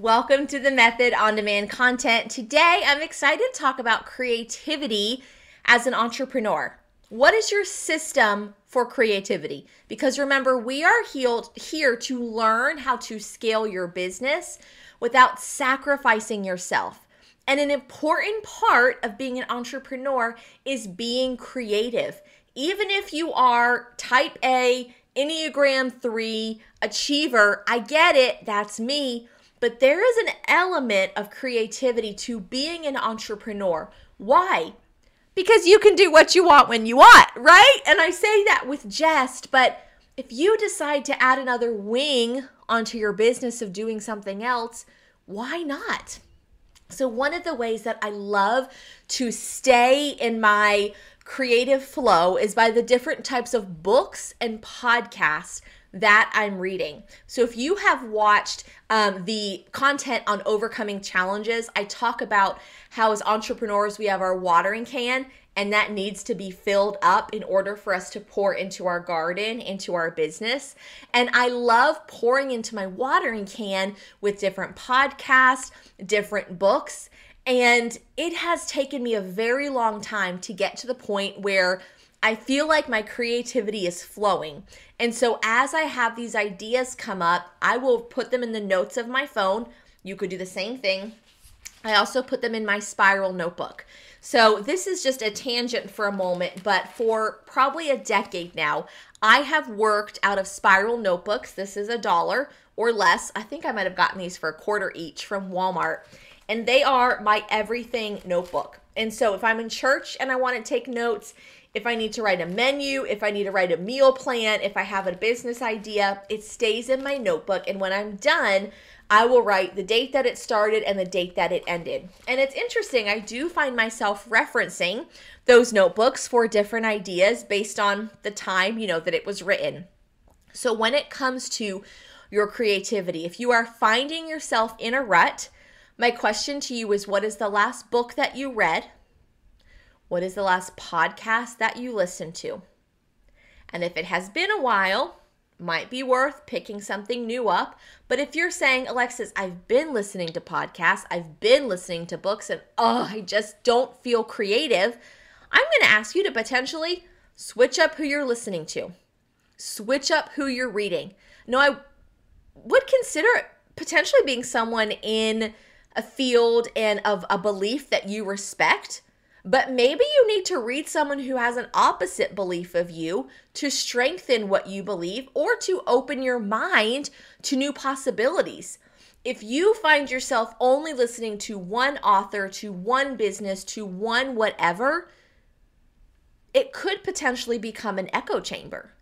Welcome to the Method on Demand content. Today, I'm excited to talk about creativity as an entrepreneur. What is your system for creativity? Because remember, we are here to learn how to scale your business without sacrificing yourself. And an important part of being an entrepreneur is being creative. Even if you are type A, Enneagram 3, achiever, I get it, that's me but there is an element of creativity to being an entrepreneur. Why? Because you can do what you want when you want, right? And I say that with jest, but if you decide to add another wing onto your business of doing something else, why not? So, one of the ways that I love to stay in my creative flow is by the different types of books and podcasts that I'm reading. So if you have watched um, the content on overcoming challenges, I talk about how as entrepreneurs we have our watering can and that needs to be filled up in order for us to pour into our garden, into our business. And I love pouring into my watering can with different podcasts, different books. And it has taken me a very long time to get to the point where I feel like my creativity is flowing. And so as I have these ideas come up, I will put them in the notes of my phone. You could do the same thing. I also put them in my spiral notebook. So this is just a tangent for a moment, but for probably a decade now, I have worked out of spiral notebooks. This is a dollar or less. I think I might have gotten these for a quarter each from Walmart. And they are my everything notebook. And so if I'm in church and I want to take notes, if I need to write a menu, if I need to write a meal plan, if I have a business idea, it stays in my notebook. And when I'm done, I will write the date that it started and the date that it ended. And it's interesting, I do find myself referencing those notebooks for different ideas based on the time, you know, that it was written. So when it comes to your creativity, if you are finding yourself in a rut, my question to you is what is the last book that you read? What is the last podcast that you listened to? And if it has been a while, might be worth picking something new up. But if you're saying, Alexis, I've been listening to podcasts, I've been listening to books, and oh, I just don't feel creative, I'm going to ask you to potentially switch up who you're listening to, switch up who you're reading. No, I would consider potentially being someone in a field and of a belief that you respect but maybe you need to read someone who has an opposite belief of you to strengthen what you believe or to open your mind to new possibilities. If you find yourself only listening to one author, to one business, to one whatever, it could potentially become an echo chamber,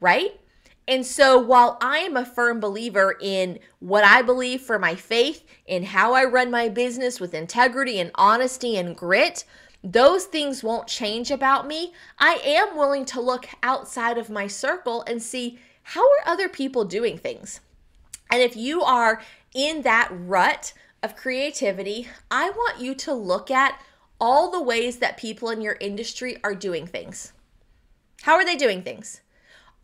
right? And so, while I am a firm believer in what I believe for my faith, in how I run my business with integrity and honesty and grit, those things won't change about me, I am willing to look outside of my circle and see how are other people doing things. And if you are in that rut of creativity, I want you to look at all the ways that people in your industry are doing things. How are they doing things?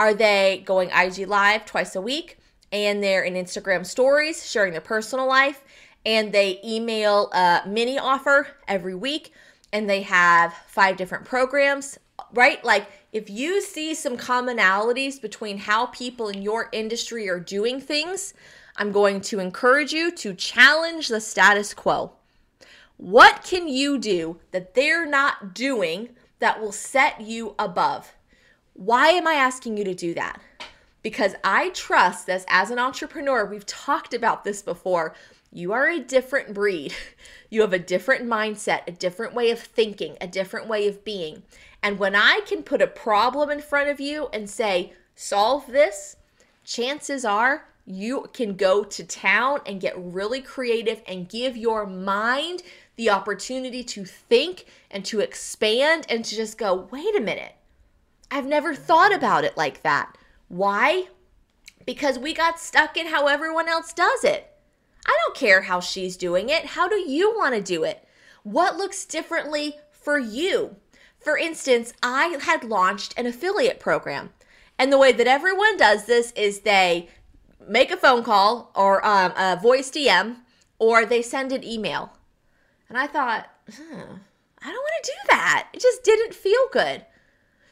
Are they going IG live twice a week and they're in Instagram stories sharing their personal life and they email a mini offer every week? and they have five different programs, right? Like if you see some commonalities between how people in your industry are doing things, I'm going to encourage you to challenge the status quo. What can you do that they're not doing that will set you above? Why am I asking you to do that? Because I trust that as an entrepreneur, we've talked about this before, you are a different breed. You have a different mindset, a different way of thinking, a different way of being. And when I can put a problem in front of you and say, solve this, chances are you can go to town and get really creative and give your mind the opportunity to think and to expand and to just go, wait a minute, I've never thought about it like that. Why? Because we got stuck in how everyone else does it. I don't care how she's doing it. How do you want to do it? What looks differently for you? For instance, I had launched an affiliate program. And the way that everyone does this is they make a phone call or um, a voice DM or they send an email. And I thought, hmm, I don't want to do that. It just didn't feel good.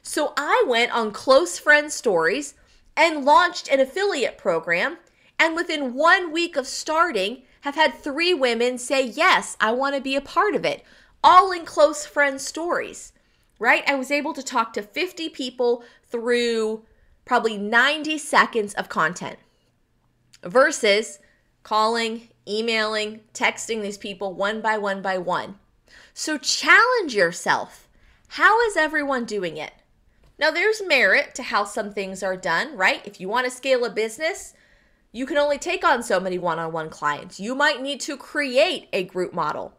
So I went on close friend stories and launched an affiliate program. And within one week of starting, have had three women say, Yes, I want to be a part of it, all in close friend stories, right? I was able to talk to 50 people through probably 90 seconds of content versus calling, emailing, texting these people one by one by one. So challenge yourself. How is everyone doing it? Now, there's merit to how some things are done, right? If you want to scale a business, you can only take on so many one on one clients. You might need to create a group model,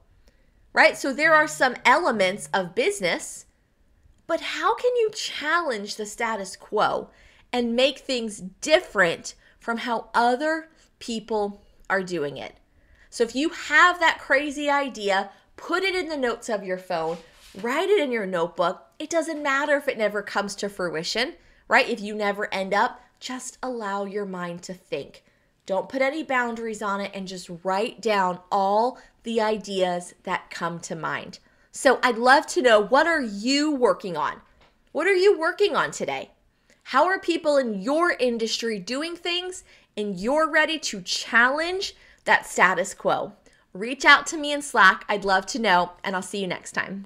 right? So there are some elements of business, but how can you challenge the status quo and make things different from how other people are doing it? So if you have that crazy idea, put it in the notes of your phone, write it in your notebook. It doesn't matter if it never comes to fruition, right? If you never end up, just allow your mind to think. Don't put any boundaries on it and just write down all the ideas that come to mind. So I'd love to know what are you working on? What are you working on today? How are people in your industry doing things and you're ready to challenge that status quo? Reach out to me in Slack. I'd love to know, and I'll see you next time.